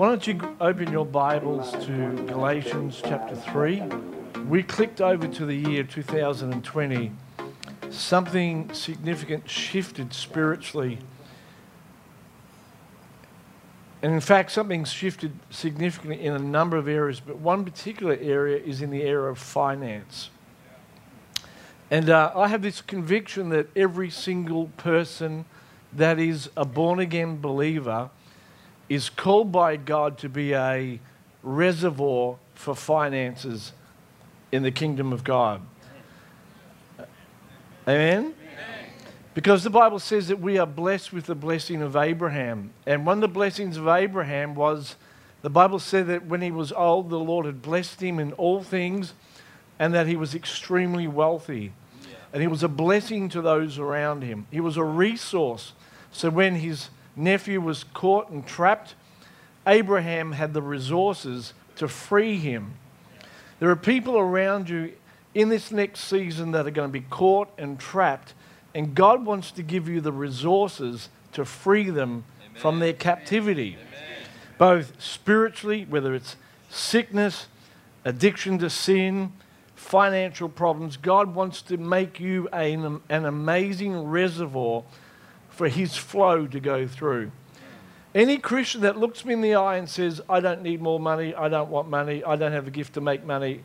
Why don't you open your Bibles to Galatians chapter 3? We clicked over to the year 2020. Something significant shifted spiritually. And in fact, something shifted significantly in a number of areas, but one particular area is in the area of finance. And uh, I have this conviction that every single person that is a born again believer is called by God to be a reservoir for finances in the kingdom of God. Amen? Because the Bible says that we are blessed with the blessing of Abraham. And one of the blessings of Abraham was the Bible said that when he was old, the Lord had blessed him in all things and that he was extremely wealthy. And he was a blessing to those around him. He was a resource. So when his nephew was caught and trapped, Abraham had the resources to free him. There are people around you in this next season that are going to be caught and trapped, and God wants to give you the resources to free them Amen. from their captivity, Amen. both spiritually, whether it's sickness, addiction to sin, financial problems. God wants to make you an, an amazing reservoir for His flow to go through. Any Christian that looks me in the eye and says, I don't need more money, I don't want money, I don't have a gift to make money,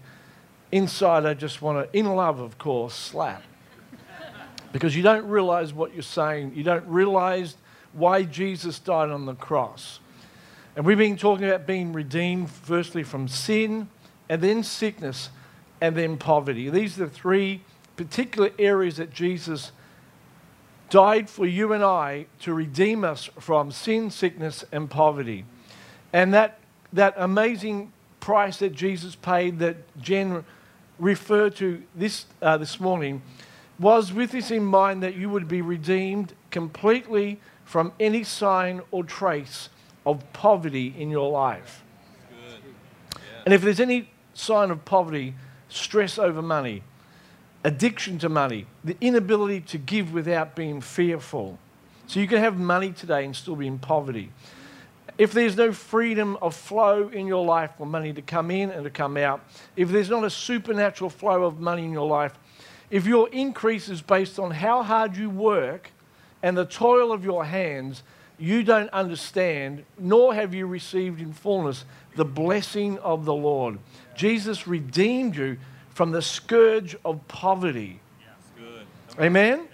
inside I just want to, in love, of course, slap. because you don't realize what you're saying. You don't realize why Jesus died on the cross. And we've been talking about being redeemed, firstly, from sin, and then sickness, and then poverty. These are the three particular areas that Jesus died for you and I to redeem us from sin, sickness, and poverty. And that, that amazing price that Jesus paid, that Jen referred to this, uh, this morning, was with this in mind that you would be redeemed completely from any sign or trace of poverty in your life. Yeah. And if there's any sign of poverty, stress over money, addiction to money, the inability to give without being fearful. So you can have money today and still be in poverty. If there's no freedom of flow in your life for money to come in and to come out, if there's not a supernatural flow of money in your life, if your increase is based on how hard you work and the toil of your hands, you don't understand, nor have you received in fullness the blessing of the Lord. Jesus redeemed you from the scourge of poverty. Amen? Amen?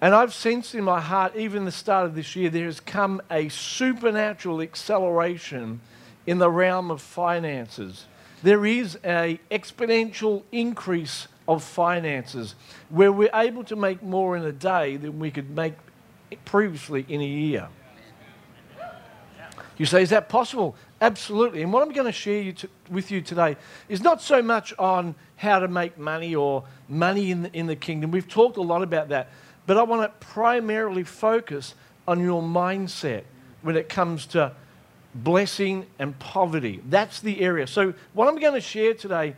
And I've sensed in my heart, even the start of this year, there has come a supernatural acceleration in the realm of finances. There is an exponential increase of finances where we're able to make more in a day than we could make previously in a year. You say, is that possible? Absolutely. And what I'm going to share you with you today is not so much on how to make money or money in the, in the kingdom. We've talked a lot about that. But I want to primarily focus on your mindset when it comes to blessing and poverty. That's the area. So, what I'm going to share today,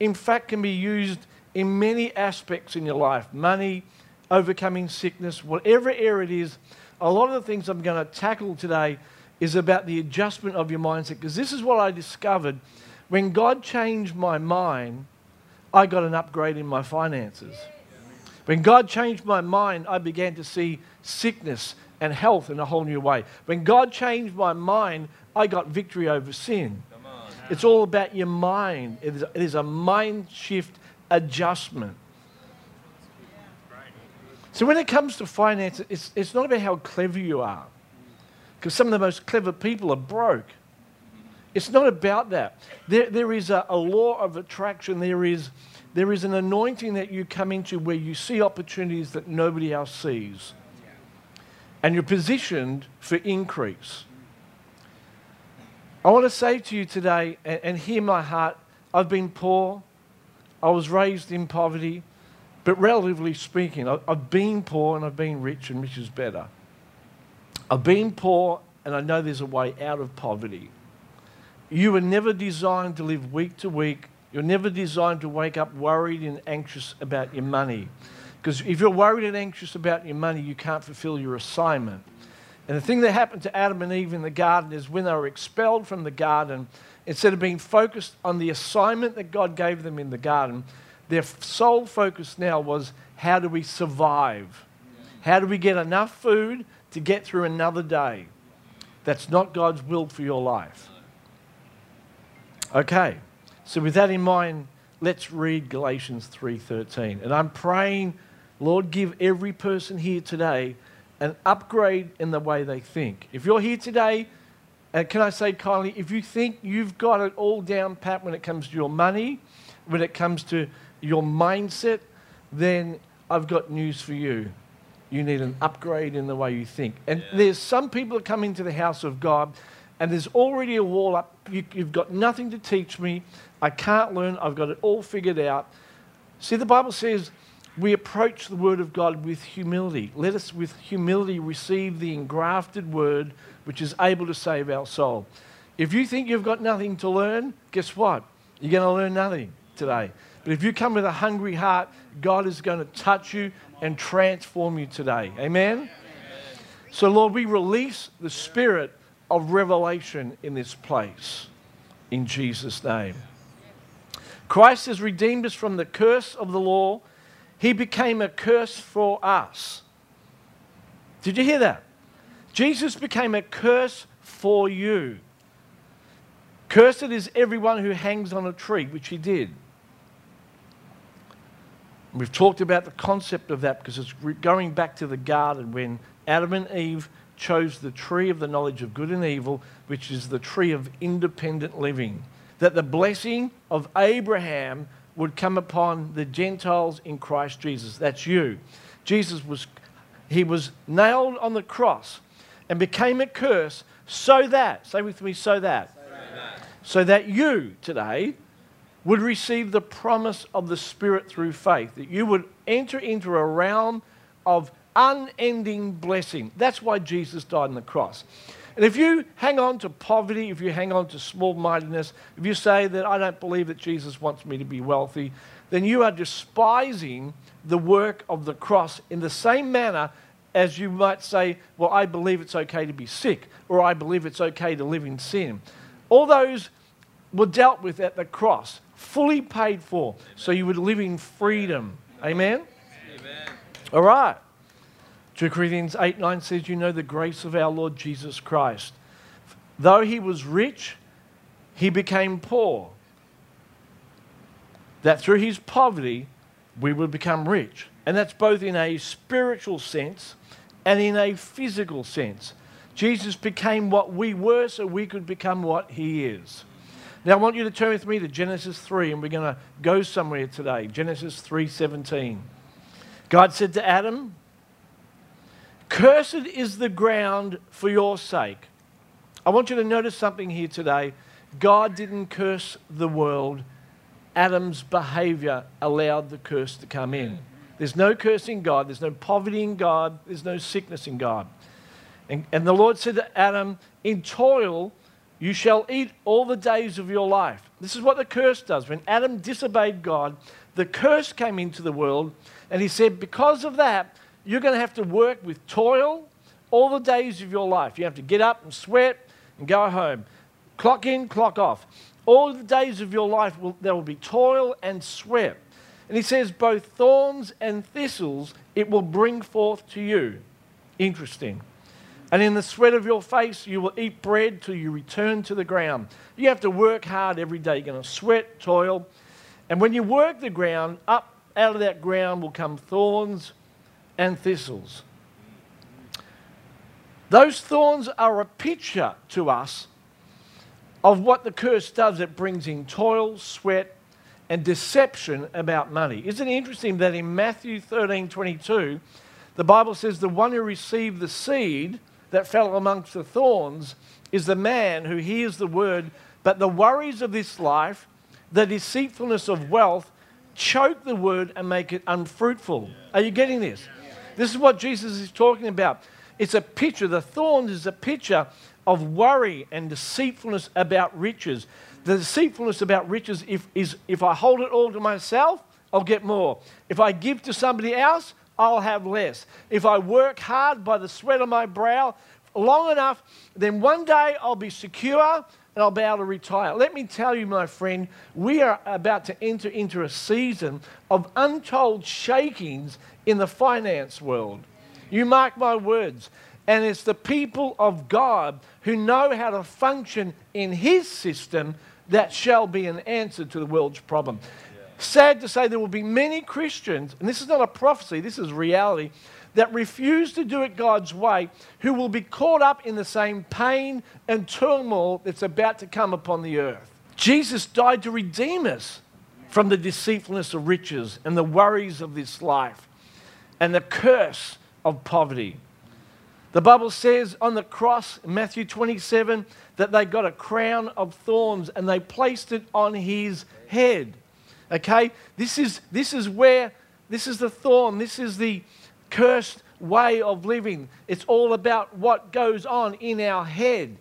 in fact, can be used in many aspects in your life money, overcoming sickness, whatever area it is. A lot of the things I'm going to tackle today is about the adjustment of your mindset. Because this is what I discovered. When God changed my mind, I got an upgrade in my finances. When God changed my mind, I began to see sickness and health in a whole new way. When God changed my mind, I got victory over sin. It's all about your mind. It is, it is a mind shift adjustment. So when it comes to finance, it's, it's not about how clever you are because some of the most clever people are broke. It's not about that. There, there is a, a law of attraction. There is, there is an anointing that you come into where you see opportunities that nobody else sees. And you're positioned for increase. I want to say to you today, and, and hear my heart, I've been poor. I was raised in poverty. But relatively speaking, I've been poor and I've been rich, and rich is better. I've been poor and I know there's a way out of poverty. You were never designed to live week to week. You're never designed to wake up worried and anxious about your money. Because if you're worried and anxious about your money, you can't fulfill your assignment. And the thing that happened to Adam and Eve in the garden is when they were expelled from the garden, instead of being focused on the assignment that God gave them in the garden, their sole focus now was how do we survive? How do we get enough food to get through another day? That's not God's will for your life. Okay. So with that in mind, let's read Galatians 3:13. And I'm praying, Lord, give every person here today an upgrade in the way they think. If you're here today, and can I say kindly, if you think you've got it all down pat when it comes to your money, when it comes to your mindset, then I've got news for you. You need an upgrade in the way you think. And yeah. there's some people that come into the house of God and there's already a wall up. You, have got nothing to teach me. I can't learn. I've got it all figured out. See, the Bible says we approach the Word of God with humility. Let us, with humility, receive the engrafted Word which is able to save our soul. If you think you've got nothing to learn, guess what? You're going to learn nothing today. But if you come with a hungry heart, God is going to touch you and transform you today. Amen? Amen? So, Lord, we release the spirit of revelation in this place in Jesus' name. Christ has redeemed us from the curse of the law. He became a curse for us. Did you hear that? Jesus became a curse for you. Cursed is everyone who hangs on a tree, which he did. We've talked about the concept of that because it's going back to the garden when Adam and Eve chose the tree of the knowledge of good and evil, which is the tree of independent living. That the blessing of Abraham would come upon the Gentiles in Christ Jesus. That's you. Jesus was, he was nailed on the cross and became a curse so that, say with me, so that, so that, so that you today would receive the promise of the Spirit through faith, that you would enter into a realm of unending blessing. That's why Jesus died on the cross. And if you hang on to poverty, if you hang on to small mindedness, if you say that I don't believe that Jesus wants me to be wealthy, then you are despising the work of the cross in the same manner as you might say, Well, I believe it's okay to be sick, or I believe it's okay to live in sin. All those were dealt with at the cross, fully paid for, so you would live in freedom. Amen? Amen. All right. 2 Corinthians 8 9 says, You know the grace of our Lord Jesus Christ. Though he was rich, he became poor. That through his poverty, we would become rich. And that's both in a spiritual sense and in a physical sense. Jesus became what we were so we could become what he is. Now I want you to turn with me to Genesis 3 and we're going to go somewhere today. Genesis 3:17. God said to Adam, Cursed is the ground for your sake. I want you to notice something here today. God didn't curse the world, Adam's behavior allowed the curse to come in. There's no curse in God, there's no poverty in God, there's no sickness in God. And, and the Lord said to Adam, In toil you shall eat all the days of your life. This is what the curse does. When Adam disobeyed God, the curse came into the world, and he said, Because of that, you're going to have to work with toil all the days of your life. You have to get up and sweat and go home. Clock in, clock off. All the days of your life, will, there will be toil and sweat. And he says, both thorns and thistles it will bring forth to you. Interesting. And in the sweat of your face you will eat bread till you return to the ground. You have to work hard every day. You're going to sweat, toil. And when you work the ground, up out of that ground will come thorns and thistles. Those thorns are a picture to us of what the curse does. It brings in toil, sweat, and deception about money. Isn't it interesting that in Matthew 13 22, the Bible says the one who received the seed that fell amongst the thorns is the man who hears the word, but the worries of this life, the deceitfulness of wealth, choke the word and make it unfruitful. Are you getting this? This is what Jesus is talking about. It's a picture. The thorns is a picture of worry and deceitfulness about riches. The deceitfulness about riches if, is if I hold it all to myself, I'll get more. If I give to somebody else, I'll have less. If I work hard by the sweat of my brow long enough, then one day I'll be secure and I'll be able to retire. Let me tell you, my friend, we are about to enter into a season of untold shakings in the finance world. You mark my words. And it's the people of God who know how to function in His system that shall be an answer to the world's problem. Sad to say, there will be many Christians, and this is not a prophecy, this is reality, that refuse to do it God's way, who will be caught up in the same pain and turmoil that's about to come upon the earth. Jesus died to redeem us from the deceitfulness of riches and the worries of this life and the curse of poverty. The Bible says on the cross, Matthew 27, that they got a crown of thorns and they placed it on his head. Okay? This is, this is where, this is the thorn, this is the, cursed way of living. It's all about what goes on in our head.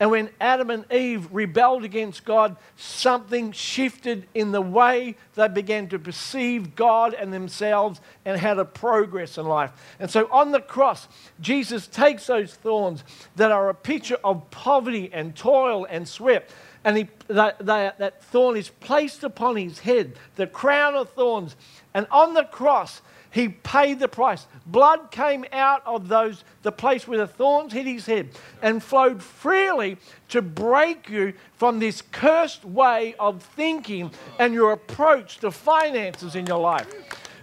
And when Adam and Eve rebelled against God, something shifted in the way they began to perceive God and themselves and how to progress in life. And so on the cross, Jesus takes those thorns that are a picture of poverty and toil and sweat. And he, that, that, that thorn is placed upon his head, the crown of thorns. And on the cross, he paid the price. Blood came out of those, the place where the thorns hit his head and flowed freely to break you from this cursed way of thinking and your approach to finances in your life.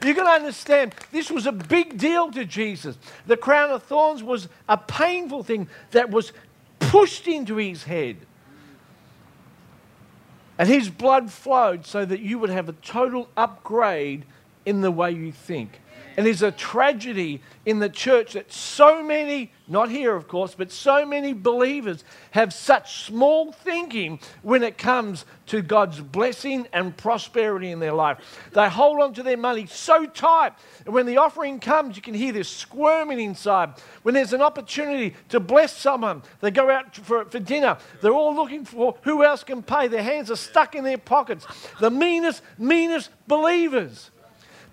You can understand this was a big deal to Jesus. The crown of thorns was a painful thing that was pushed into his head. And his blood flowed so that you would have a total upgrade in the way you think. And there's a tragedy in the church that so many, not here of course, but so many believers have such small thinking when it comes to God's blessing and prosperity in their life. They hold on to their money so tight. And when the offering comes, you can hear this squirming inside. When there's an opportunity to bless someone, they go out for, for dinner. They're all looking for who else can pay. Their hands are stuck in their pockets. The meanest, meanest believers.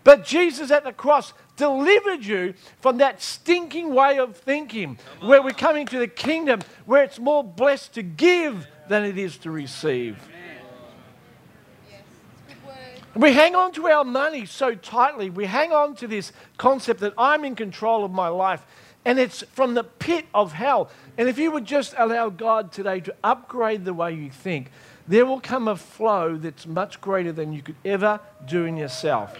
But Jesus at the cross delivered you from that stinking way of thinking where we're coming to the kingdom where it's more blessed to give than it is to receive. We hang on to our money so tightly. We hang on to this concept that I'm in control of my life. And it's from the pit of hell. And if you would just allow God today to upgrade the way you think, there will come a flow that's much greater than you could ever do in yourself.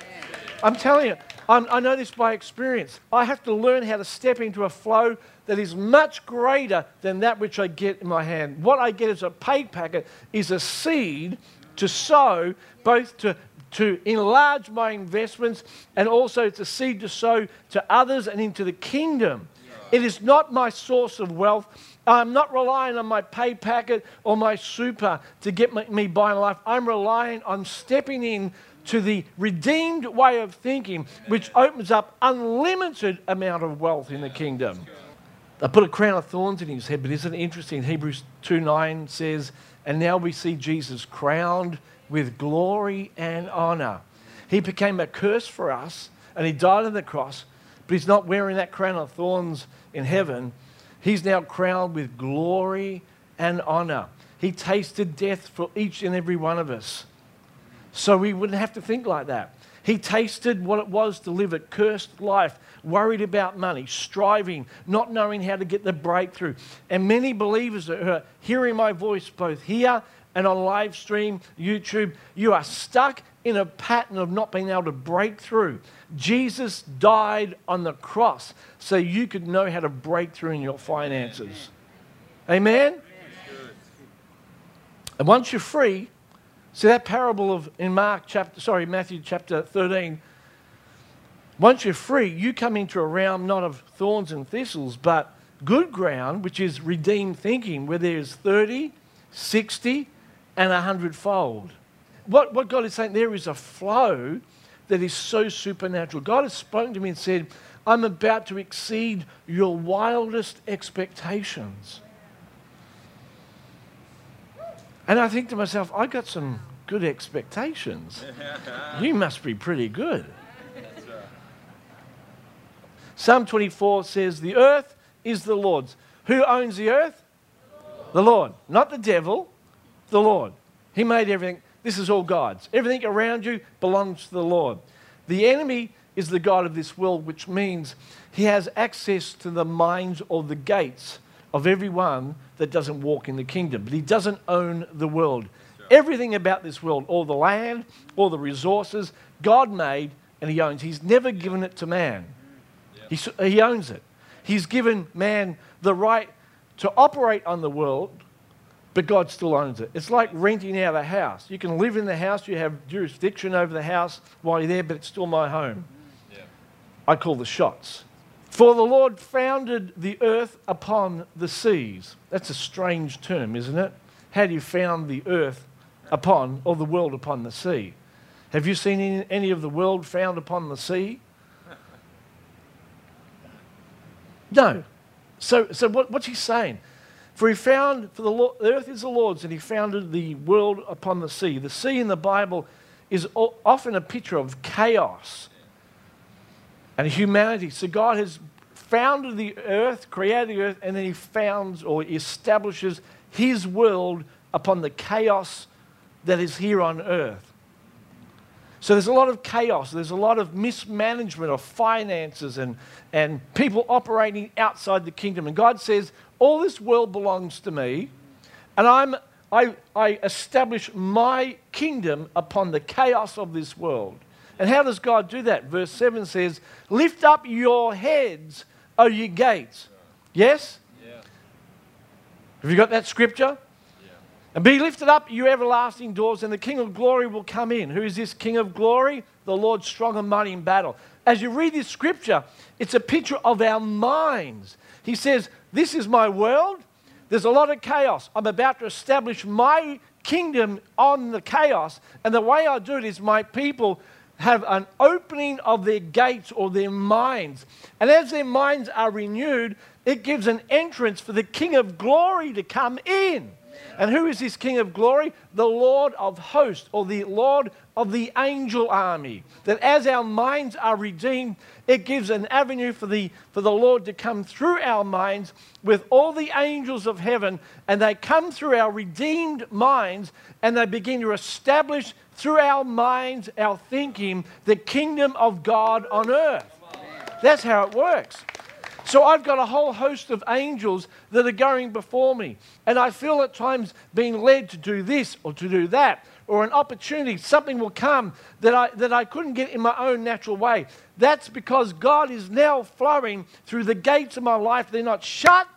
I'm telling you, I'm, i know this by experience. I have to learn how to step into a flow that is much greater than that which I get in my hand. What I get as a paid packet is a seed to sow, both to, to enlarge my investments and also it's a seed to sow to others and into the kingdom. It is not my source of wealth. I'm not relying on my pay packet or my super to get me by in life. I'm relying on stepping in to the redeemed way of thinking, which opens up unlimited amount of wealth in the kingdom. They put a crown of thorns in his head, but isn't it interesting? Hebrews 2 9 says, And now we see Jesus crowned with glory and honor. He became a curse for us, and he died on the cross, but he's not wearing that crown of thorns in heaven. He's now crowned with glory and honor. He tasted death for each and every one of us so we wouldn't have to think like that. He tasted what it was to live a cursed life, worried about money, striving, not knowing how to get the breakthrough. And many believers that are hearing my voice both here and on live stream, YouTube, you are stuck in a pattern of not being able to break through. Jesus died on the cross so you could know how to break through in your finances. Amen? And once you're free, See that parable of in Mark chapter, sorry, Matthew chapter 13. Once you're free, you come into a realm not of thorns and thistles, but good ground, which is redeemed thinking, where there's 30, 60, and a hundredfold. What, what God is saying, there is a flow that is so supernatural. God has spoken to me and said, I'm about to exceed your wildest expectations. And I think to myself, I got some good expectations. you must be pretty good. Psalm 24 says, The earth is the Lord's, Who owns the earth? The Lord. Not the devil, the Lord. He made everything. This is all God's. Everything around you belongs to the Lord. The enemy is the God of this world, which means he has access to the minds or the gates of everyone that doesn't walk in the kingdom. But he doesn't own the world. Everything about this world, all the land, all the resources, God made and he owns. He's never given it to man. He, he owns it. He's given man the right to operate on the world, but God still owns it. It's like renting out a house. You can live in the house, you have jurisdiction over the house while you're there, but it's still my home. Yeah. I call the shots. For the Lord founded the earth upon the seas. That's a strange term, isn't it? How do you found the earth upon, or the world upon the sea? Have you seen any of the world found upon the sea? No. So, so what, what's he saying? For he found, for the, Lord, the earth is the Lord's, and he founded the world upon the sea. The sea in the Bible is often a picture of chaos and humanity. So God has founded the earth, created the earth, and then he founds or establishes his world upon the chaos that is here on earth. So there's a lot of chaos, there's a lot of mismanagement of finances and, and people operating outside the kingdom. And God says, All this world belongs to me, and I'm, I, I establish my kingdom upon the chaos of this world. And how does God do that? Verse 7 says, Lift up your heads, O ye gates. Yes? Yeah. Have you got that scripture? And be lifted up, you everlasting doors, and the King of glory will come in. Who is this King of glory? The Lord strong and mighty in battle. As you read this scripture, it's a picture of our minds. He says, This is my world. There's a lot of chaos. I'm about to establish my kingdom on the chaos. And the way I do it is my people have an opening of their gates or their minds. And as their minds are renewed, it gives an entrance for the King of glory to come in. And who is this King of glory? The Lord of hosts, or the Lord of the angel army. That as our minds are redeemed, it gives an avenue for the, for the Lord to come through our minds with all the angels of heaven, and they come through our redeemed minds and they begin to establish through our minds, our thinking, the kingdom of God on earth. That's how it works. So I've got a whole host of angels that are going before me. And I feel at times being led to do this or to do that, or an opportunity, something will come that I, that I couldn't get in my own natural way. That's because God is now flowing through the gates of my life. They're not shut,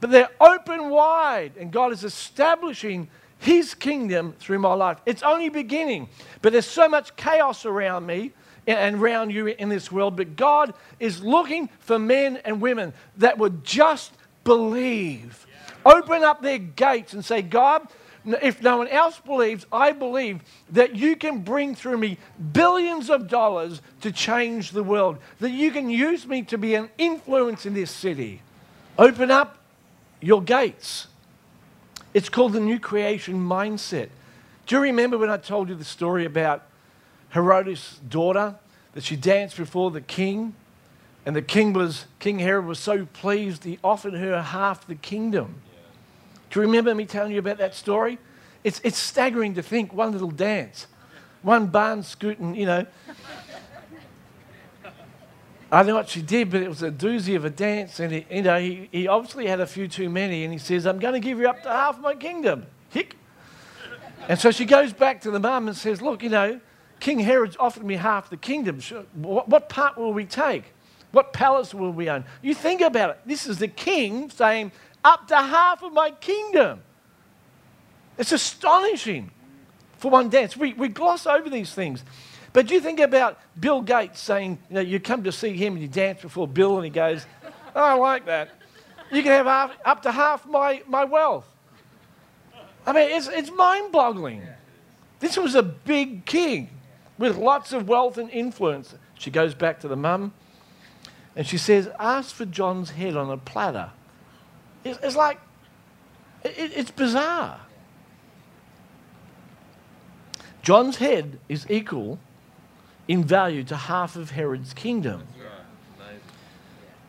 but they're open wide. And God is establishing His kingdom through my life. It's only beginning, but there's so much chaos around me and around you in this world, but God is looking for men and women that would just believe. Open up their gates and say, God, if no one else believes, I believe that you can bring through me billions of dollars to change the world, that you can use me to be an influence in this city. Open up your gates. It's called the new creation mindset. Do you remember when I told you the story about Herodias' daughter, that she danced before the king. And the king was, King Herod was so pleased, he offered her half the kingdom. Yeah. Do you remember me telling you about that story? It's, it's staggering to think one little dance, one barn scooting, you know. I don't know what she did, but it was a doozy of a dance. And, he, you know, he, he obviously had a few too many. And he says, I'm going to give you up to half my kingdom. Hick. And so she goes back to the mum and says, Look, you know, King Herod's offered me half the kingdom. What, what part will we take? What palace will we own? You think about it. This is the king saying, up to half of my kingdom. It's astonishing for one dance. We, we gloss over these things. But you think about Bill Gates saying, you know, you come to see him and you dance before Bill and he goes, oh, I like that. You can have half, up to half my, my wealth. I mean, it's, it's mind boggling. This was a big king with lots of wealth and influence. She goes back to the mum and she says, Ask for John's head on a platter. It's, it's like, it, it's bizarre. John's head is equal in value to half of Herod's kingdom.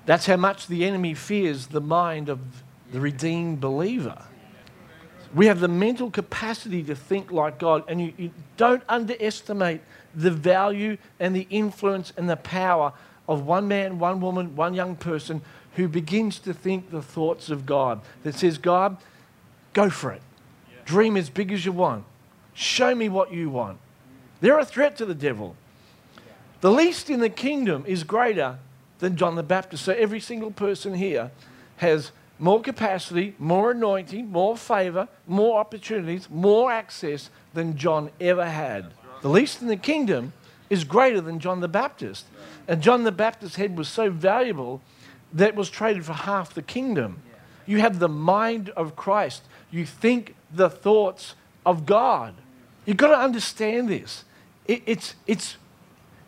That's how much the enemy fears the mind of the redeemed believer. We have the mental capacity to think like God, and you, you don't underestimate the value and the influence and the power of one man, one woman, one young person who begins to think the thoughts of God. That says, God, go for it. Dream as big as you want. Show me what you want. They're a threat to the devil. The least in the kingdom is greater than John the Baptist. So every single person here has more capacity, more anointing, more favor, more opportunities, more access than John ever had. The least in the kingdom is greater than John the Baptist. And John the Baptist's head was so valuable that it was traded for half the kingdom. You have the mind of Christ. You think the thoughts of God. You've got to understand this. It, it's, it's,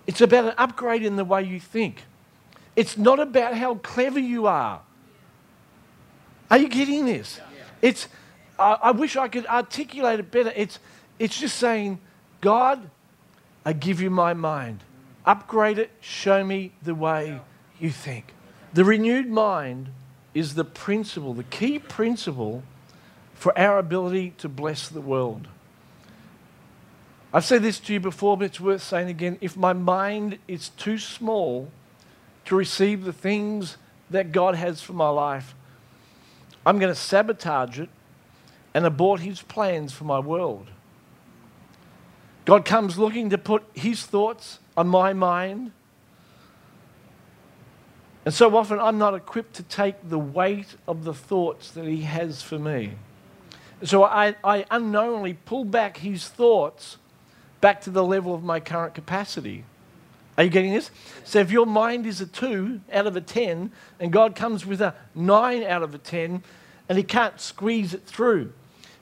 it's about an upgrade in the way you think. It's not about how clever you are. Are you getting this? It's, I, I wish I could articulate it better. It's, it's just saying, God, I give you my mind. Upgrade it, show me the way you think. The renewed mind is the principle, the key principle for our ability to bless the world. I've said this to you before, but it's worth saying again. If my mind is too small to receive the things that God has for my life, I'm going to sabotage it and abort His plans for my world. God comes looking to put His thoughts on my mind. And so often I'm not equipped to take the weight of the thoughts that He has for me. So I, I unknowingly pull back His thoughts back to the level of my current capacity. Are you getting this? So if your mind is a 2 out of a 10 and God comes with a 9 out of a 10 and he can't squeeze it through.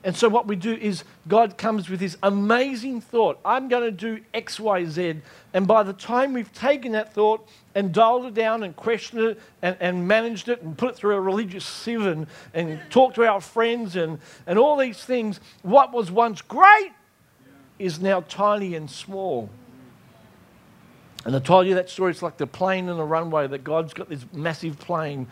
And so what we do is God comes with this amazing thought. I'm going to do X, Y, Z. And by the time we've taken that thought and dialed it down and questioned it and, and managed it and put it through a religious sieve and, and talked to our friends and, and all these things, what was once great is now tiny and small. And I told you that story. It's like the plane in the runway that God's got this massive plane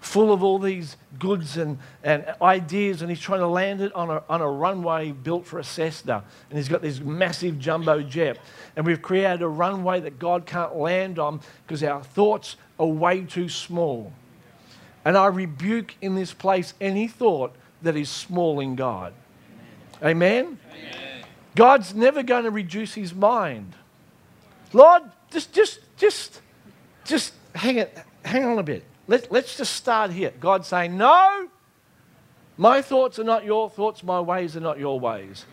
full of all these goods and, and ideas, and he's trying to land it on a, on a runway built for a Cessna. And he's got this massive jumbo jet. And we've created a runway that God can't land on because our thoughts are way too small. And I rebuke in this place any thought that is small in God. Amen? Amen. God's never going to reduce his mind. Lord, just, just, just, just hang it, hang on a bit. Let, let's just start here. God saying, no, my thoughts are not your thoughts, my ways are not your ways.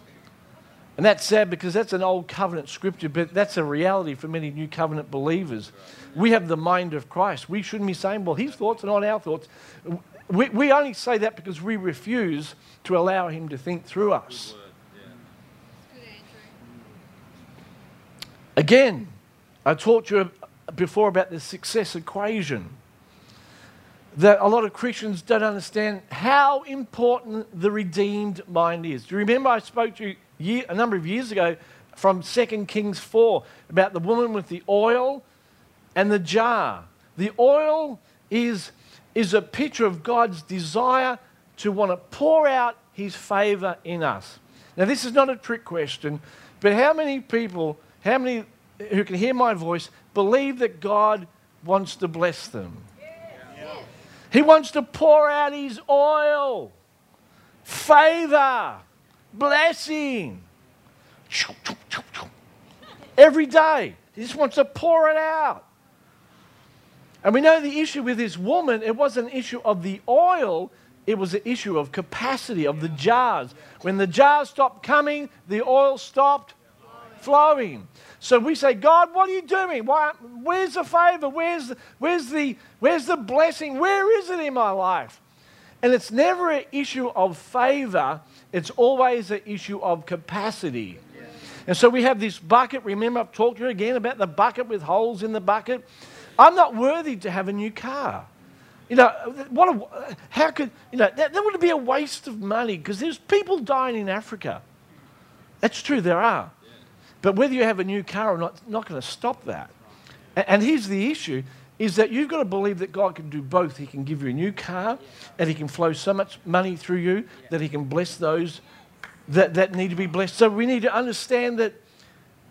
And that's sad because that's an old covenant scripture, but that's a reality for many new covenant believers. We have the mind of Christ. We shouldn't be saying, well, his thoughts are not our thoughts. We, we only say that because we refuse to allow him to think through us. Again, I talked to you before about the success equation. That a lot of Christians don't understand how important the redeemed mind is. Do you remember I spoke to you year, a number of years ago from 2 Kings 4 about the woman with the oil and the jar? The oil is, is a picture of God's desire to want to pour out his favor in us. Now, this is not a trick question, but how many people how many who can hear my voice believe that God wants to bless them? He wants to pour out His oil, favor, blessing. Every day. He just wants to pour it out. And we know the issue with this woman, it wasn't an issue of the oil, it was an issue of capacity, of the jars. When the jars stopped coming, the oil stopped flowing. So we say, God, what are you doing? Why, where's the favor? Where's, where's, the, where's the blessing? Where is it in my life? And it's never an issue of favor, it's always an issue of capacity. And so we have this bucket. Remember, I've talked to you again about the bucket with holes in the bucket. I'm not worthy to have a new car. You know, what a, how could, you know, that, that would be a waste of money because there's people dying in Africa. That's true, there are. But whether you have a new car or not, not going to stop that. And, and here's the issue is that you've got to believe that God can do both. He can give you a new car and He can flow so much money through you that He can bless those that, that need to be blessed. So we need to understand that,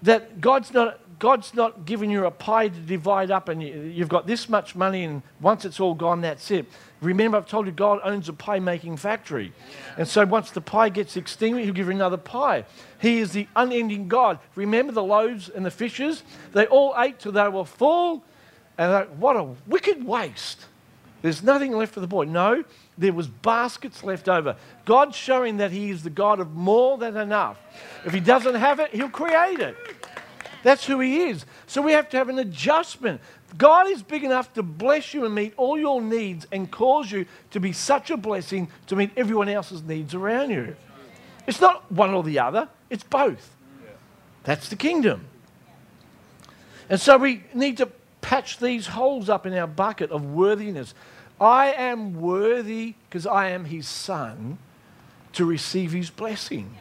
that God's, not, God's not giving you a pie to divide up and you, you've got this much money and once it's all gone, that's it. Remember, I've told you God owns a pie making factory. And so once the pie gets extinguished, He'll give you another pie. He is the unending God. Remember the loaves and the fishes? They all ate till they were full. And like, what a wicked waste. There's nothing left for the boy. No, there was baskets left over. God's showing that He is the God of more than enough. If He doesn't have it, He'll create it. That's who He is. So we have to have an adjustment. God is big enough to bless you and meet all your needs and cause you to be such a blessing to meet everyone else's needs around you. It's not one or the other, it's both. That's the kingdom. And so we need to patch these holes up in our bucket of worthiness. I am worthy because I am his son to receive his blessing.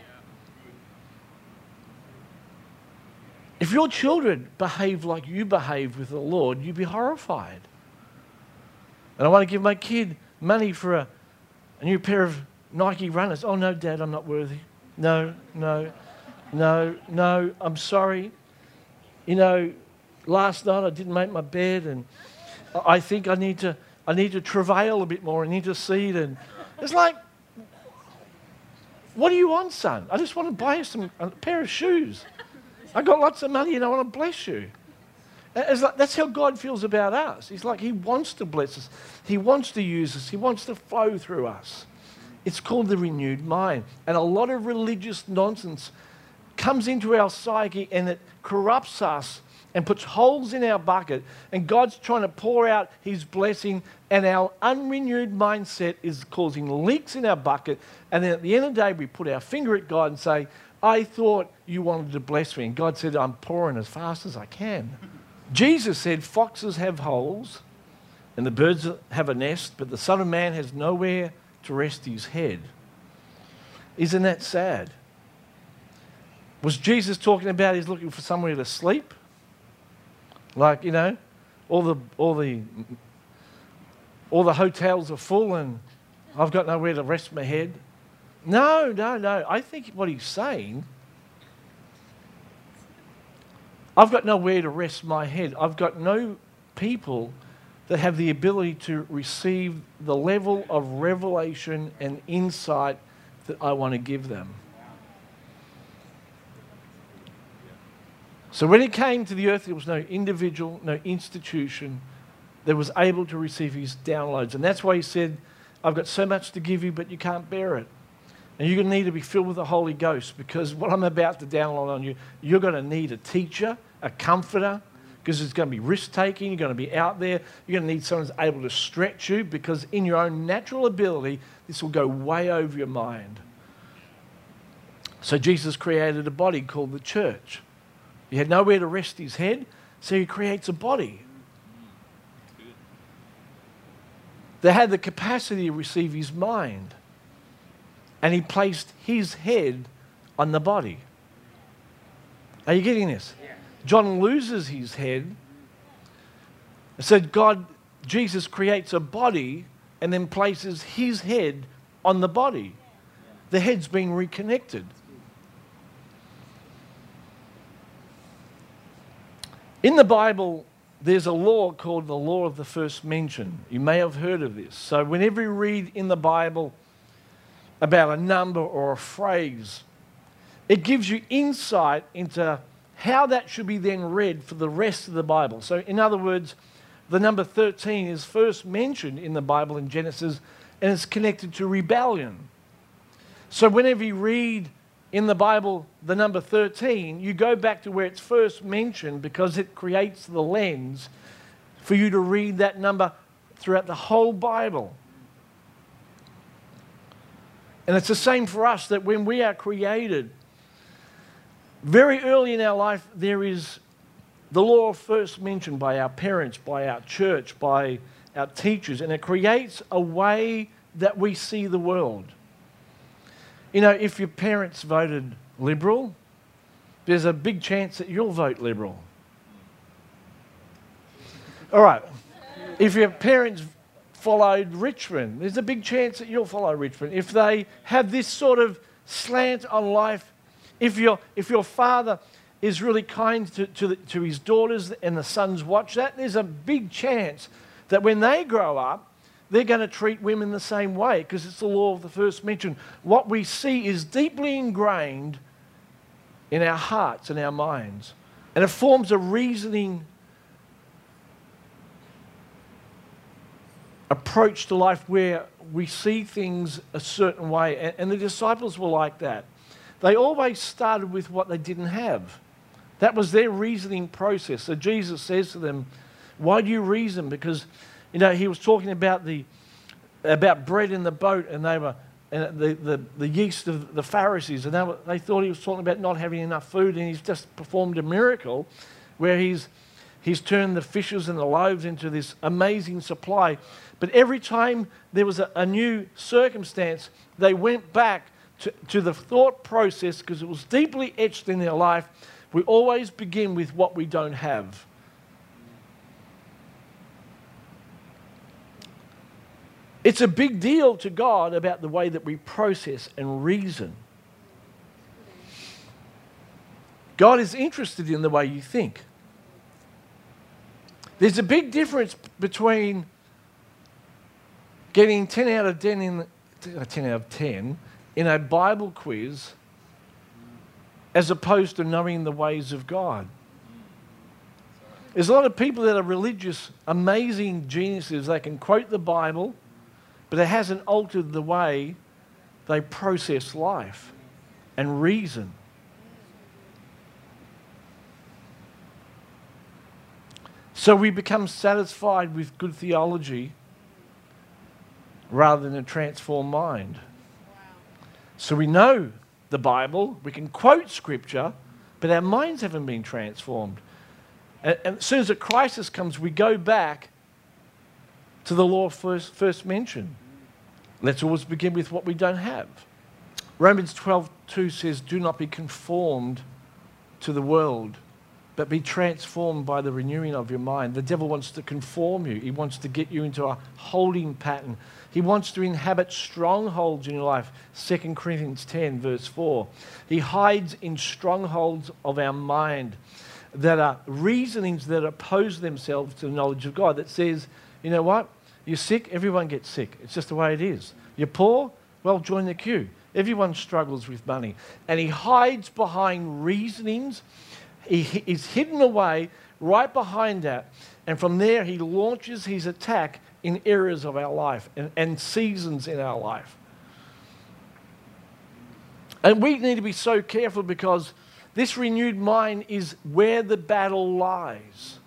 If your children behave like you behave with the Lord, you'd be horrified. And I want to give my kid money for a, a new pair of Nike runners. Oh, no, Dad, I'm not worthy. No, no, no, no, I'm sorry. You know, last night I didn't make my bed, and I think I need to, I need to travail a bit more and intercede. And it's like, what do you want, son? I just want to buy you some, a pair of shoes. I got lots of money and I want to bless you. Like, that's how God feels about us. He's like, He wants to bless us, He wants to use us, He wants to flow through us. It's called the renewed mind. And a lot of religious nonsense comes into our psyche and it corrupts us and puts holes in our bucket. And God's trying to pour out His blessing, and our unrenewed mindset is causing leaks in our bucket. And then at the end of the day, we put our finger at God and say, I thought you wanted to bless me. And God said, I'm pouring as fast as I can. Jesus said, Foxes have holes and the birds have a nest, but the Son of Man has nowhere to rest his head. Isn't that sad? Was Jesus talking about he's looking for somewhere to sleep? Like, you know, all the, all the, all the hotels are full and I've got nowhere to rest my head. No, no, no. I think what he's saying, I've got nowhere to rest my head. I've got no people that have the ability to receive the level of revelation and insight that I want to give them. So when he came to the earth, there was no individual, no institution that was able to receive his downloads. And that's why he said, I've got so much to give you, but you can't bear it. And you're going to need to be filled with the Holy Ghost because what I'm about to download on you, you're going to need a teacher, a comforter, because it's going to be risk taking. You're going to be out there. You're going to need someone who's able to stretch you because, in your own natural ability, this will go way over your mind. So, Jesus created a body called the church. He had nowhere to rest his head, so he creates a body. That had the capacity to receive his mind and he placed his head on the body. Are you getting this? John loses his head. So God, Jesus creates a body and then places his head on the body. The head's being reconnected. In the Bible, there's a law called the law of the first mention. You may have heard of this. So, whenever you read in the Bible about a number or a phrase. It gives you insight into how that should be then read for the rest of the Bible. So, in other words, the number 13 is first mentioned in the Bible in Genesis and it's connected to rebellion. So, whenever you read in the Bible the number 13, you go back to where it's first mentioned because it creates the lens for you to read that number throughout the whole Bible. And it's the same for us that when we are created, very early in our life, there is the law first mentioned by our parents, by our church, by our teachers, and it creates a way that we see the world. You know, if your parents voted Liberal, there's a big chance that you'll vote Liberal. All right, If your parents followed Richmond, there's a big chance that you'll follow Richmond. If they have this sort of slant on life, if your, if your father is really kind to, to, the, to his daughters and the sons watch that, there's a big chance that when they grow up, they're going to treat women the same way because it's the law of the first mention. What we see is deeply ingrained in our hearts and our minds, and it forms a reasoning approach to life where we see things a certain way. And, and the disciples were like that. They always started with what they didn't have. That was their reasoning process. So Jesus says to them, Why do you reason? Because, you know, he was talking about the about bread in the boat, and they were and the, the, the yeast of the Pharisees, and they, were, they thought he was talking about not having enough food, and he's just performed a miracle where he's he's turned the fishes and the loaves into this amazing supply. But every time there was a, a new circumstance, they went back to, to the thought process because it was deeply etched in their life. We always begin with what we don't have. It's a big deal to God about the way that we process and reason. God is interested in the way you think. There's a big difference between getting 10 out of 10 in uh, 10 out of 10 in a Bible quiz as opposed to knowing the ways of God. There's a lot of people that are religious, amazing geniuses. They can quote the Bible, but it hasn't altered the way they process life and reason. So we become satisfied with good theology rather than a transformed mind. Wow. So we know the Bible, we can quote Scripture, but our minds haven't been transformed. And, and as soon as a crisis comes, we go back to the law first, first mentioned. Let's always begin with what we don't have. Romans 12 2 says, Do not be conformed to the world, but be transformed by the renewing of your mind. The devil wants to conform you, he wants to get you into a holding pattern. He wants to inhabit strongholds in your life. 2 Corinthians 10, verse 4. He hides in strongholds of our mind that are reasonings that oppose themselves to the knowledge of God. That says, you know what? You're sick, everyone gets sick. It's just the way it is. You're poor, well, join the queue. Everyone struggles with money. And he hides behind reasonings he is hidden away right behind that. And from there, he launches his attack in areas of our life and, and seasons in our life. And we need to be so careful because this renewed mind is where the battle lies.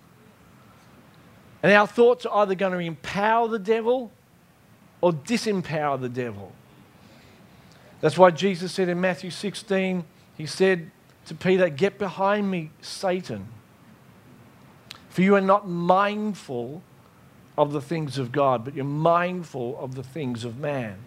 And our thoughts are either going to empower the devil or disempower the devil. That's why Jesus said in Matthew 16, He said, to Peter, Get behind me, Satan. For you are not mindful of the things of God, but you're mindful of the things of man.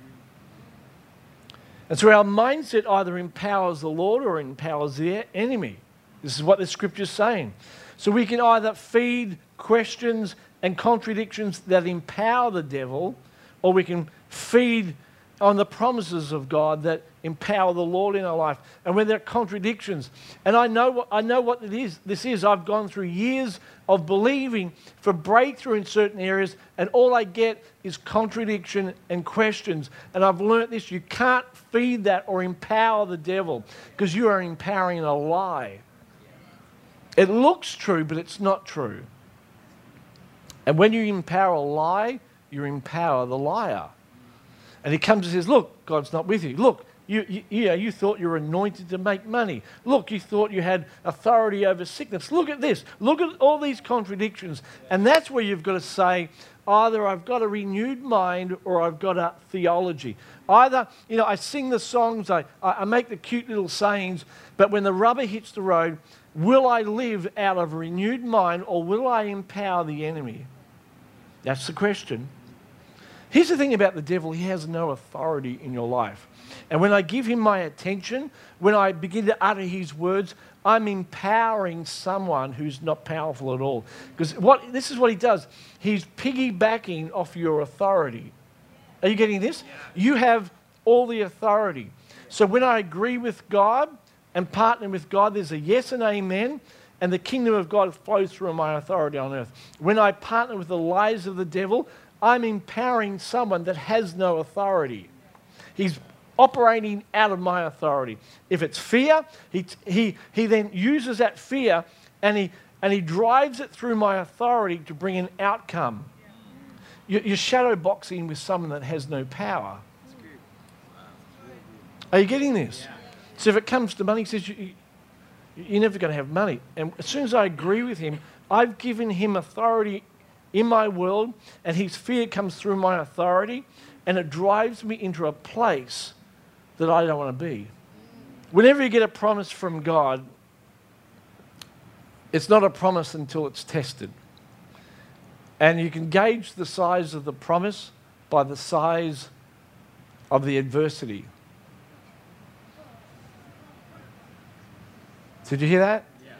And so our mindset either empowers the Lord or empowers the enemy. This is what the scripture is saying. So we can either feed questions and contradictions that empower the devil, or we can feed on the promises of God that empower the Lord in our life. And when there are contradictions, and I know what, I know what it is, this is, I've gone through years of believing for breakthrough in certain areas, and all I get is contradiction and questions. And I've learnt this you can't feed that or empower the devil because you are empowering a lie. It looks true, but it's not true. And when you empower a lie, you empower the liar. And he comes and says, Look, God's not with you. Look, you, you, yeah, you thought you were anointed to make money. Look, you thought you had authority over sickness. Look at this. Look at all these contradictions. And that's where you've got to say, either I've got a renewed mind or I've got a theology. Either, you know, I sing the songs, I, I make the cute little sayings, but when the rubber hits the road, will I live out of a renewed mind or will I empower the enemy? That's the question. Here's the thing about the devil he has no authority in your life. And when I give him my attention, when I begin to utter his words, I'm empowering someone who's not powerful at all. Because what, this is what he does he's piggybacking off your authority. Are you getting this? You have all the authority. So when I agree with God and partner with God, there's a yes and amen, and the kingdom of God flows through my authority on earth. When I partner with the lies of the devil, I'm empowering someone that has no authority. He's operating out of my authority. If it's fear, he, he, he then uses that fear and he, and he drives it through my authority to bring an outcome. You're, you're shadow boxing with someone that has no power. Are you getting this? So if it comes to money, he says, you, you're never going to have money. And as soon as I agree with him, I've given him authority in my world, and his fear comes through my authority, and it drives me into a place that I don't want to be. Whenever you get a promise from God, it's not a promise until it's tested. And you can gauge the size of the promise by the size of the adversity. Did you hear that? Yeah.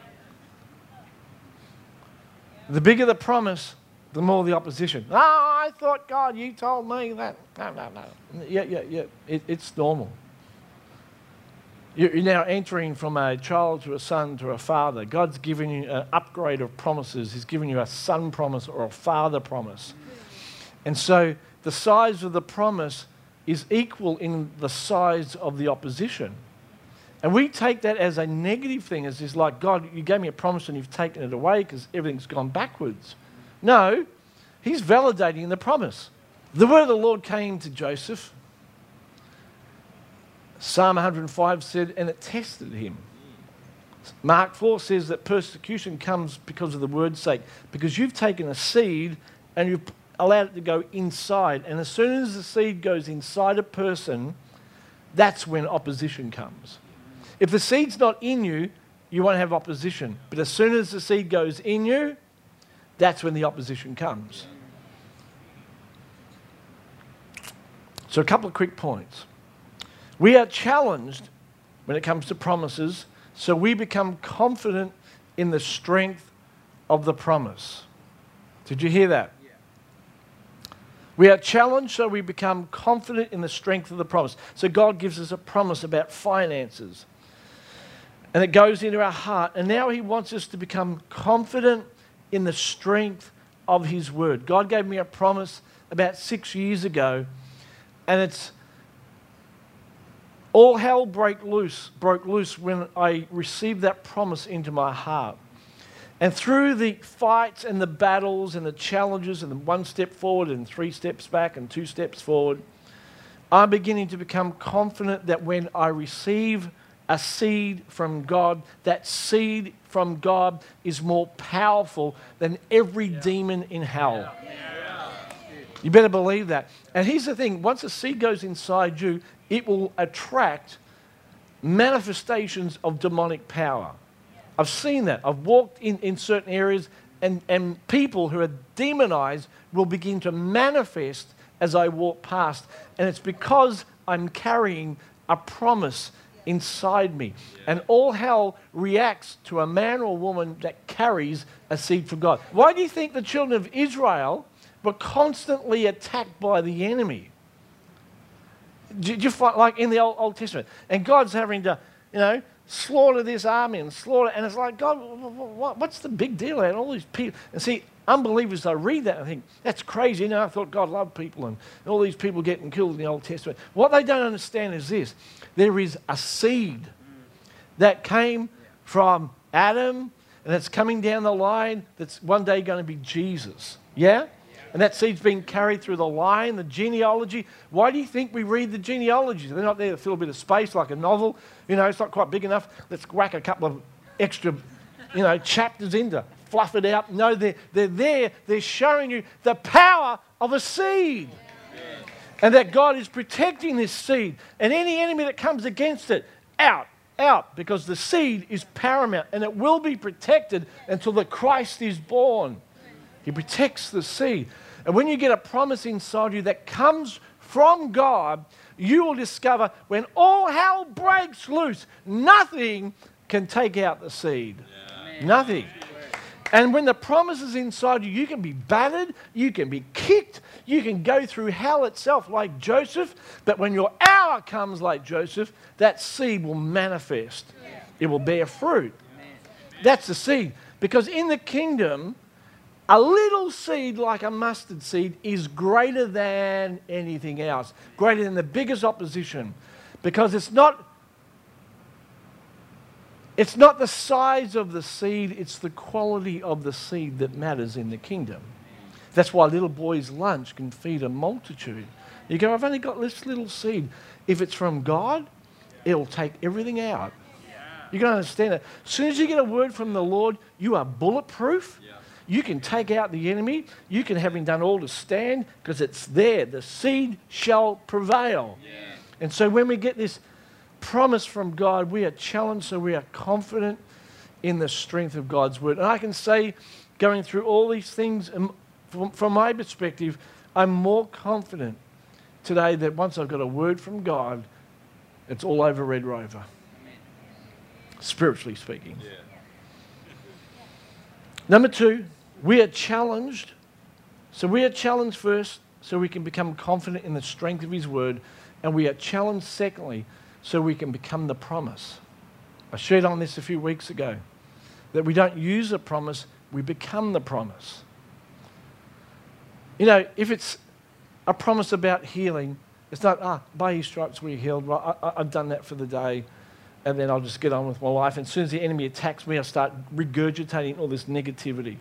The bigger the promise, the more the opposition. Oh, I thought, God, you told me that. No, no, no. Yeah, yeah, yeah. It, it's normal. You're now entering from a child to a son to a father. God's given you an upgrade of promises. He's given you a son promise or a father promise. And so the size of the promise is equal in the size of the opposition. And we take that as a negative thing, as is like, God, you gave me a promise and you've taken it away because everything's gone backwards. No, he's validating the promise. The word of the Lord came to Joseph Psalm 105 said, and it tested him. Mark 4 says that persecution comes because of the word's sake, because you've taken a seed and you've allowed it to go inside. And as soon as the seed goes inside a person, that's when opposition comes. If the seed's not in you, you won't have opposition. But as soon as the seed goes in you, that's when the opposition comes. So, a couple of quick points. We are challenged when it comes to promises, so we become confident in the strength of the promise. Did you hear that? Yeah. We are challenged, so we become confident in the strength of the promise. So God gives us a promise about finances. And it goes into our heart. And now He wants us to become confident in the strength of His word. God gave me a promise about six years ago, and it's all hell broke loose, broke loose when I received that promise into my heart. And through the fights and the battles and the challenges and the one step forward and three steps back and two steps forward, I'm beginning to become confident that when I receive a seed from God, that seed from God is more powerful than every yeah. demon in hell. Yeah. You better believe that. And here's the thing once a seed goes inside you, it will attract manifestations of demonic power. I've seen that. I've walked in, in certain areas, and, and people who are demonized will begin to manifest as I walk past. And it's because I'm carrying a promise inside me. And all hell reacts to a man or woman that carries a seed from God. Why do you think the children of Israel were constantly attacked by the enemy? Just like in the Old, Old Testament. And God's having to, you know, slaughter this army and slaughter. And it's like, God, what's the big deal? And all these people. And see, unbelievers, they read that and think, that's crazy. You know, I thought God loved people and all these people getting killed in the Old Testament. What they don't understand is this there is a seed that came from Adam and that's coming down the line that's one day going to be Jesus. Yeah? And that seed's been carried through the line, the genealogy. Why do you think we read the genealogies? They're not there to fill a bit of space like a novel. You know, it's not quite big enough. Let's whack a couple of extra, you know, chapters into, fluff it out. No, they're, they're there. They're showing you the power of a seed. And that God is protecting this seed. And any enemy that comes against it, out, out, because the seed is paramount and it will be protected until the Christ is born. He protects the seed. And when you get a promise inside you that comes from God, you will discover when all hell breaks loose, nothing can take out the seed. Yeah. Nothing. And when the promise is inside you, you can be battered, you can be kicked, you can go through hell itself like Joseph. But when your hour comes like Joseph, that seed will manifest, it will bear fruit. That's the seed. Because in the kingdom, a little seed like a mustard seed is greater than anything else, greater than the biggest opposition. Because it's not it's not the size of the seed, it's the quality of the seed that matters in the kingdom. That's why little boys' lunch can feed a multitude. You go, I've only got this little seed. If it's from God, it'll take everything out. You can understand it. As soon as you get a word from the Lord, you are bulletproof. You can take out the enemy. You can have him done all to stand because it's there. The seed shall prevail. Yeah. And so when we get this promise from God, we are challenged so we are confident in the strength of God's word. And I can say, going through all these things, um, from, from my perspective, I'm more confident today that once I've got a word from God, it's all over Red Rover. Spiritually speaking. Yeah. Number two, we are challenged. So we are challenged first so we can become confident in the strength of His word. And we are challenged, secondly, so we can become the promise. I shared on this a few weeks ago that we don't use a promise, we become the promise. You know, if it's a promise about healing, it's not, ah, by his stripes we're healed. Well, I, have done that for the day, and then I'll just get on with my life. And as soon as the enemy attacks me, I start regurgitating all this negativity.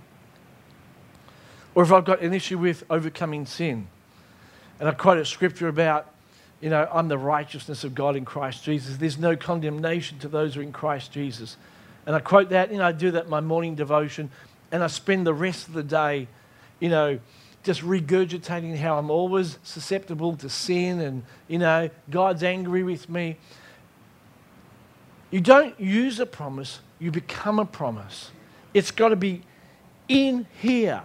Or if I've got an issue with overcoming sin, and I quote a scripture about you know, I'm the righteousness of God in Christ Jesus. There's no condemnation to those who are in Christ Jesus. And I quote that, you know, I do that in my morning devotion, and I spend the rest of the day, you know, just regurgitating how I'm always susceptible to sin and, you know, God's angry with me. You don't use a promise, you become a promise. It's got to be in here.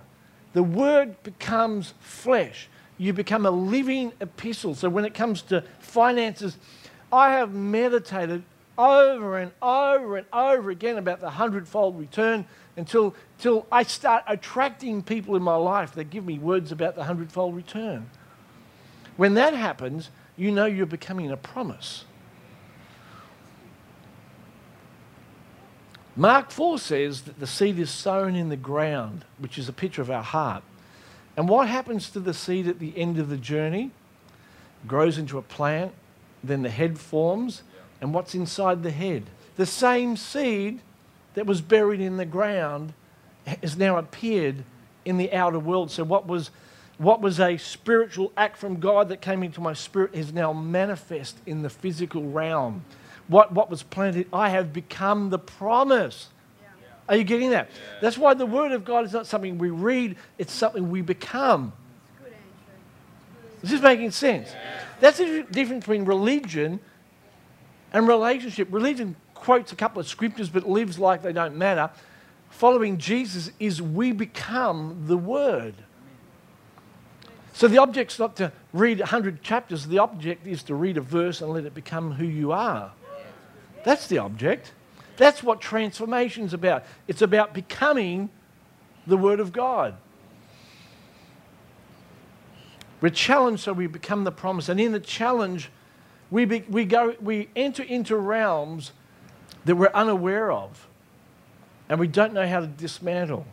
The word becomes flesh you become a living epistle. So when it comes to finances, I have meditated over and over and over again about the hundredfold return until, until I start attracting people in my life that give me words about the hundredfold return. When that happens, you know you're becoming a promise. Mark 4 says that the seed is sown in the ground, which is a picture of our heart. And what happens to the seed at the end of the journey? Grows into a plant, then the head forms, and what's inside the head? The same seed that was buried in the ground has now appeared in the outer world. So what was what was a spiritual act from God that came into my spirit is now manifest in the physical realm. What, what was planted, I have become the promise. Are you getting that? Yeah. That's why the Word of God is not something we read, it's something we become. Is this making sense? Yeah. That's the difference between religion and relationship. Religion quotes a couple of scriptures but lives like they don't matter. Following Jesus is we become the Word. So the object's not to read 100 chapters, the object is to read a verse and let it become who you are. That's the object. That's what transformation is about. It's about becoming the Word of God. We're challenged so we become the promise. And in the challenge, we, be, we, go, we enter into realms that we're unaware of and we don't know how to dismantle.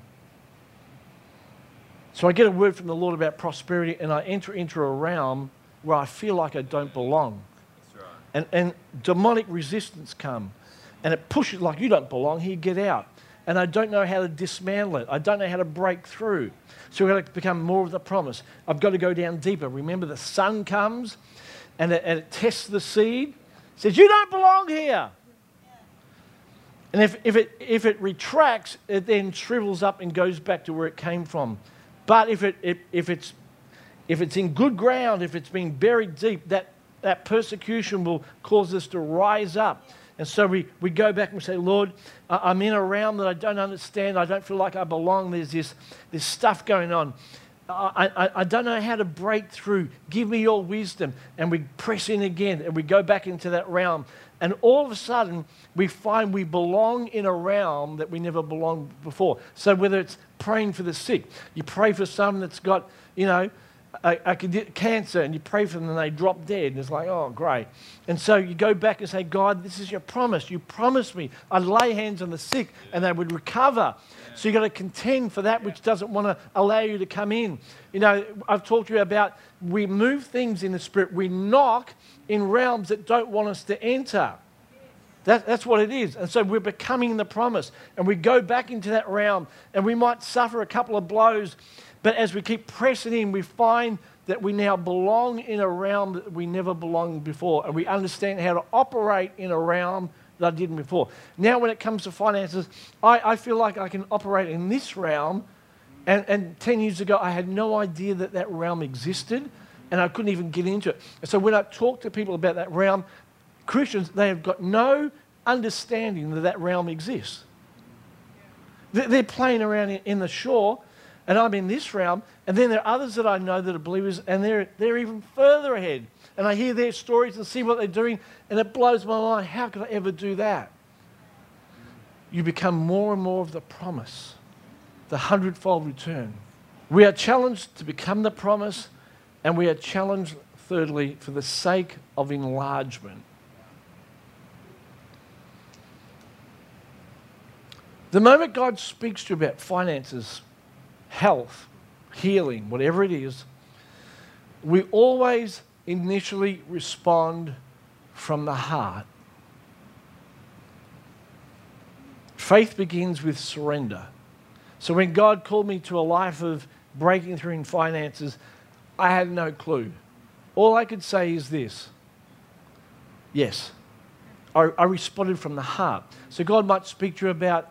So I get a word from the Lord about prosperity and I enter into a realm where I feel like I don't belong. Right. And, and demonic resistance come and it pushes like you don't belong here, get out. And I don't know how to dismantle it. I don't know how to break through. So we've got to become more of the promise. I've got to go down deeper. Remember, the sun comes and it, and it tests the seed, says, You don't belong here. And if, if, it, if it retracts, it then shrivels up and goes back to where it came from. But if, it, if, if, it's, if it's in good ground, if it's been buried deep, that, that persecution will cause us to rise up and so we, we go back and we say, Lord, I'm in a realm that I don't understand. I don't feel like I belong. There's this, this stuff going on. I, I, I don't know how to break through. Give me your wisdom. And we press in again and we go back into that realm. And all of a sudden, we find we belong in a realm that we never belonged before. So whether it's praying for the sick, you pray for someone that's got, you know, a, a cancer and you pray for them and they drop dead. And it's like, oh, great. And so you go back and say, God, this is your promise. You promised me I'd lay hands on the sick and they would recover. So you've got to contend for that which doesn't want to allow you to come in. You know, I've talked to you about we move things in the spirit, we knock in realms that don't want us to enter. That, that's what it is. And so we're becoming the promise. And we go back into that realm and we might suffer a couple of blows but as we keep pressing in, we find that we now belong in a realm that we never belonged before. And we understand how to operate in a realm that I didn't before. Now, when it comes to finances, I, I feel like I can operate in this realm. And, and 10 years ago, I had no idea that that realm existed. And I couldn't even get into it. So when I talk to people about that realm, Christians, they have got no understanding that that realm exists. They're playing around in the shore and I'm in this realm. And then there are others that I know that are believers, and they're, they're even further ahead. And I hear their stories and see what they're doing, and it blows my mind. How could I ever do that? You become more and more of the promise, the hundredfold return. We are challenged to become the promise, and we are challenged, thirdly, for the sake of enlargement. The moment God speaks to you about finances, health, healing, whatever it is, we always initially respond from the heart. Faith begins with surrender. So when God called me to a life of breaking through in finances, I had no clue. All I could say is this yes. I, I responded from the heart. So God might speak to you about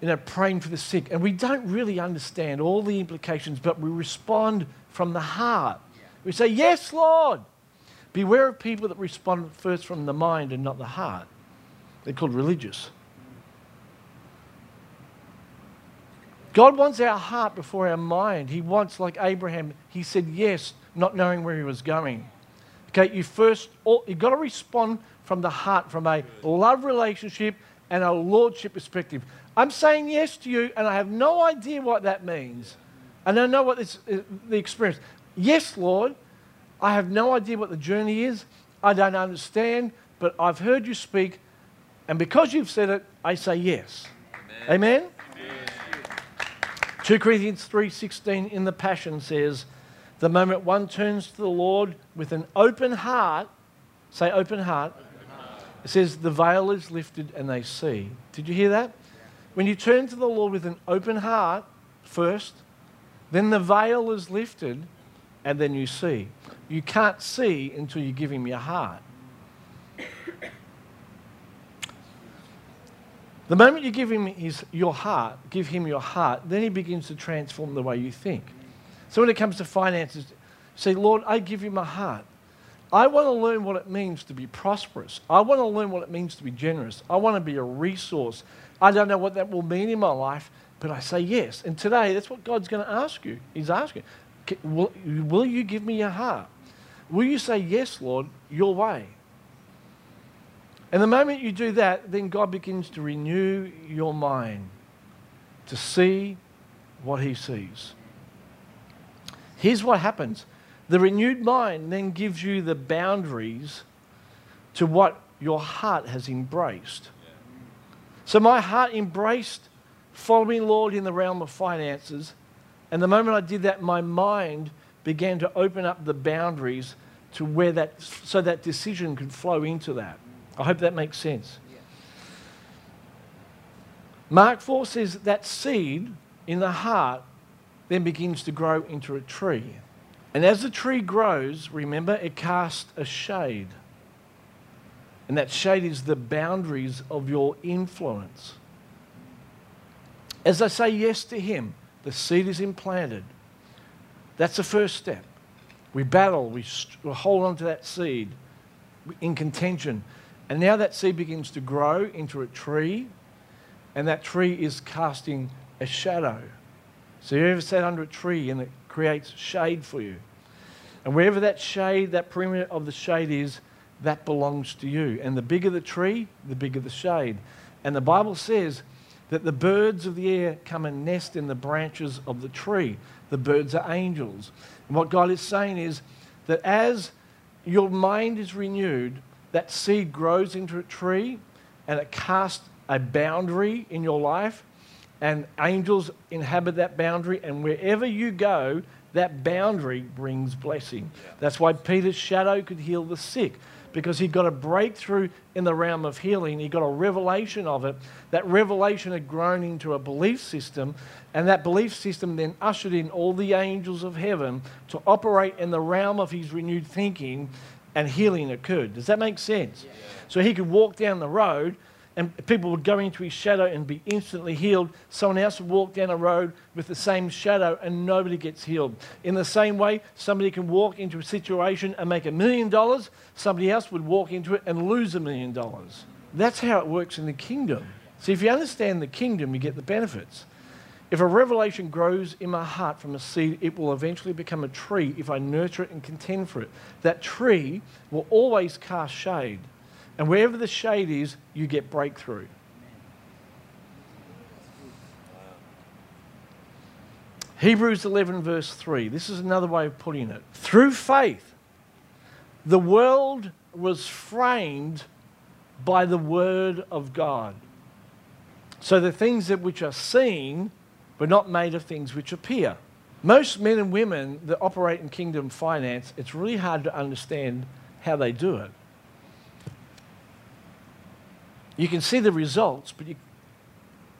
you know, praying for the sick. And we don't really understand all the implications, but we respond from the heart. We say, Yes, Lord. Beware of people that respond first from the mind and not the heart. They're called religious. God wants our heart before our mind. He wants, like Abraham, he said yes, not knowing where he was going. Okay, you first, you've got to respond from the heart, from a love relationship and a lordship perspective. I'm saying yes to you, and I have no idea what that means. I don't know what this, uh, the experience. Yes, Lord, I have no idea what the journey is. I don't understand, but I've heard you speak, and because you've said it, I say yes. Amen. Amen? Amen. 2 Corinthians 3:16 in the Passion says, "The moment one turns to the Lord with an open heart, say open heart, open heart. It says the veil is lifted and they see. Did you hear that? When you turn to the Lord with an open heart first, then the veil is lifted and then you see. You can't see until you give Him your heart. The moment you give him his, your heart, give him your heart, then he begins to transform the way you think. So when it comes to finances, say, Lord, I give you my heart. I want to learn what it means to be prosperous. I want to learn what it means to be generous. I want to be a resource. I don't know what that will mean in my life, but I say yes. And today, that's what God's going to ask you. He's asking, will, will you give me your heart? Will you say, Yes, Lord, your way? And the moment you do that, then God begins to renew your mind to see what He sees. Here's what happens the renewed mind then gives you the boundaries to what your heart has embraced. So my heart embraced following Lord in the realm of finances. And the moment I did that, my mind began to open up the boundaries to where that, so that decision could flow into that. I hope that makes sense. Mark 4 says that seed in the heart then begins to grow into a tree. And as the tree grows, remember, it casts a shade. And that shade is the boundaries of your influence. As I say yes to Him, the seed is implanted. That's the first step. We battle, we, hold on to that seed in contention. And now that seed begins to grow into a tree, and that tree is casting a shadow. So you ever sat under a tree and it creates shade for you. And wherever that shade, that perimeter of the shade is, that belongs to you. And the bigger the tree, the bigger the shade. And the Bible says that the birds of the air come and nest in the branches of the tree. The birds are angels. And what God is saying is that as your mind is renewed, that seed grows into a tree and it casts a boundary in your life, and angels inhabit that boundary, and wherever you go, that boundary brings blessing. Yeah. That's why Peter's shadow could heal the sick because he got a breakthrough in the realm of healing. He got a revelation of it. That revelation had grown into a belief system, and that belief system then ushered in all the angels of heaven to operate in the realm of his renewed thinking, and healing occurred. Does that make sense? Yeah. So he could walk down the road and people would go into his shadow and be instantly healed. Someone else would walk down a road with the same shadow and nobody gets healed. In the same way, somebody can walk into a situation and make a million dollars, somebody else would walk into it and lose a million dollars. That's how it works in the kingdom. See, if you understand the kingdom, you get the benefits. If a revelation grows in my heart from a seed, it will eventually become a tree if I nurture it and contend for it. That tree will always cast shade. And wherever the shade is, you get breakthrough. Hebrews 11, verse 3. This is another way of putting it. Through faith, the world was framed by the word of God. So the things that which are seen were not made of things which appear. Most men and women that operate in kingdom finance, it's really hard to understand how they do it. You can see the results, but you,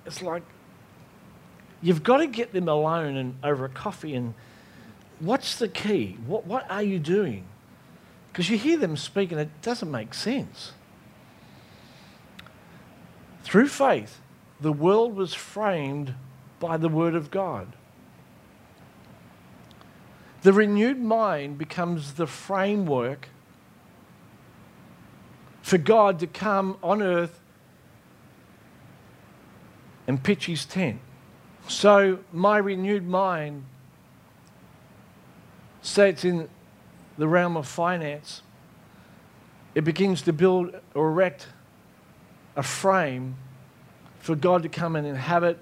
it's like you've got to get them alone and over a coffee and what's the key? What, what are you doing? Because you hear them speak and it doesn't make sense. Through faith, the world was framed by the Word of God. The renewed mind becomes the framework for God to come on earth and pitch his tent. So my renewed mind states in the realm of finance, it begins to build or erect a frame for God to come and inhabit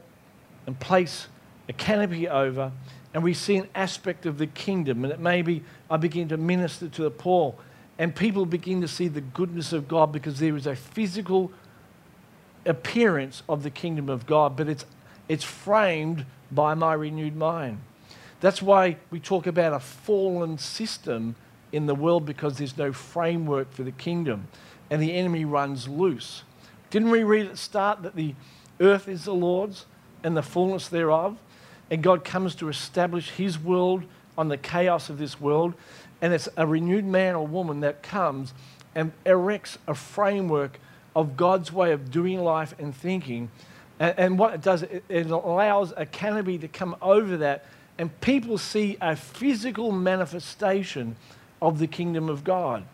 and place a canopy over. And we see an aspect of the kingdom. And it may be I begin to minister to the poor, and people begin to see the goodness of God because there is a physical appearance of the kingdom of God, but it's, it's framed by my renewed mind. That's why we talk about a fallen system in the world because there's no framework for the kingdom and the enemy runs loose. Didn't we read at the start that the earth is the Lord's and the fullness thereof? And God comes to establish his world on the chaos of this world. And it's a renewed man or woman that comes and erects a framework of God's way of doing life and thinking. And, and what it does, it, it allows a canopy to come over that, and people see a physical manifestation of the kingdom of God.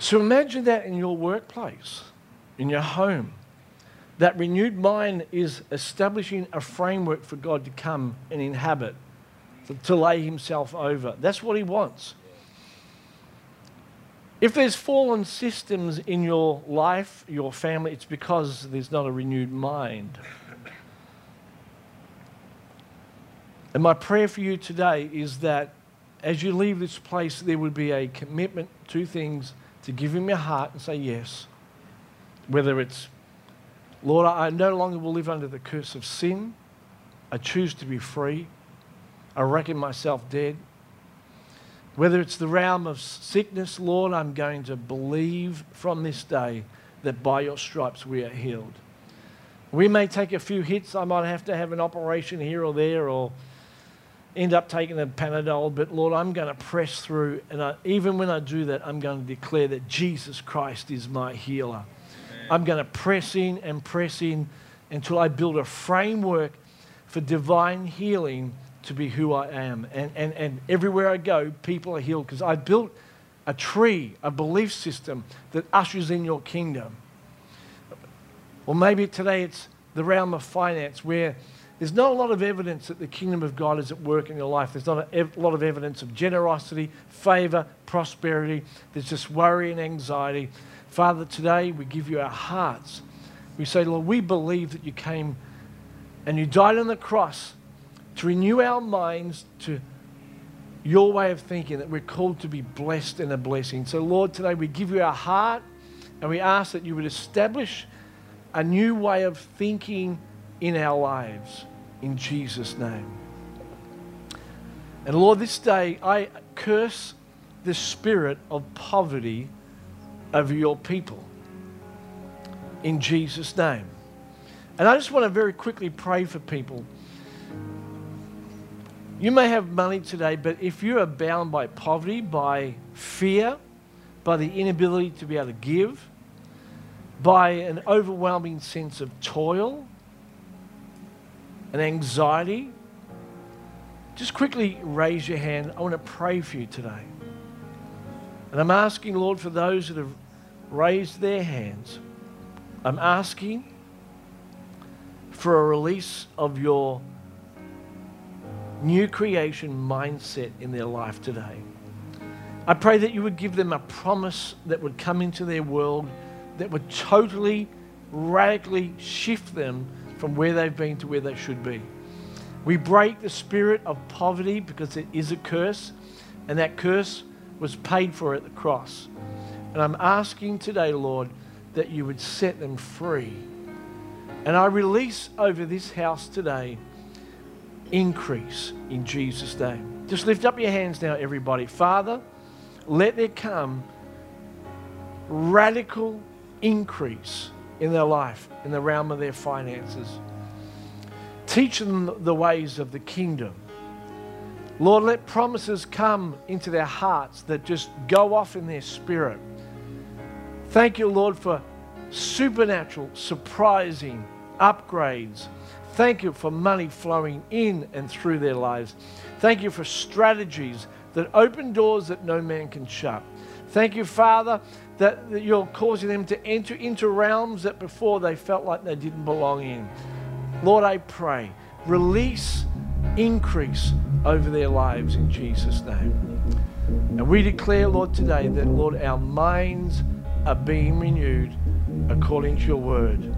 So imagine that in your workplace, in your home. That renewed mind is establishing a framework for God to come and inhabit, to, to lay himself over. That's what he wants. If there's fallen systems in your life, your family, it's because there's not a renewed mind. And my prayer for you today is that as you leave this place, there would be a commitment to things to give Him your heart and say yes. Whether it's, Lord, I no longer will live under the curse of sin, I choose to be free, I reckon myself dead. Whether it's the realm of sickness, Lord, I'm going to believe from this day that by your stripes we are healed. We may take a few hits. I might have to have an operation here or there or end up taking a Panadol, but Lord, I'm going to press through. And I, even when I do that, I'm going to declare that Jesus Christ is my healer. Amen. I'm going to press in and press in until I build a framework for divine healing to be who I am. And, and, and everywhere I go, people are healed because I built a tree, a belief system that ushers in your kingdom. Or maybe today it's the realm of finance where there's not a lot of evidence that the kingdom of God is at work in your life. There's not a lot of evidence of generosity, favor, prosperity. There's just worry and anxiety. Father, today we give you our hearts. We say, Lord, we believe that you came and you died on the cross to renew our minds to your way of thinking, that we're called to be blessed and a blessing. So, Lord, today we give you our heart and we ask that you would establish a new way of thinking in our lives in Jesus' name. And Lord, this day I curse the spirit of poverty over your people in Jesus' name. And I just want to very quickly pray for people. You may have money today, but if you are bound by poverty, by fear, by the inability to be able to give, by an overwhelming sense of toil and anxiety, just quickly raise your hand. I want to pray for you today. And I'm asking, Lord, for those that have raised their hands, I'm asking for a release of your new creation mindset in their life today. I pray that you would give them a promise that would come into their world that would totally, radically shift them from where they've been to where they should be. We break the spirit of poverty because it is a curse, and that curse was paid for at the cross. And I'm asking today, Lord, that you would set them free. And I release over this house today increase in Jesus' name. Just lift up your hands now, everybody. Father, let there come radical increase in their life, in the realm of their finances. Teach them the ways of the kingdom. Lord, let promises come into their hearts that just go off in their spirit. Thank you, Lord, for supernatural, surprising upgrades. Thank you for money flowing in and through their lives. Thank you for strategies that open doors that no man can shut. Thank you, Father, that, you're causing them to enter into realms that before they felt like they didn't belong in. Lord, I pray, release, increase over their lives in Jesus' name. And we declare, Lord, today that, Lord, our minds are being renewed according to your word.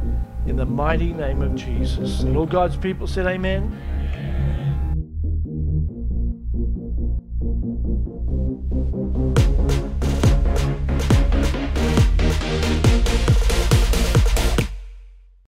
In the mighty name of Jesus. And all God's people said, Amen.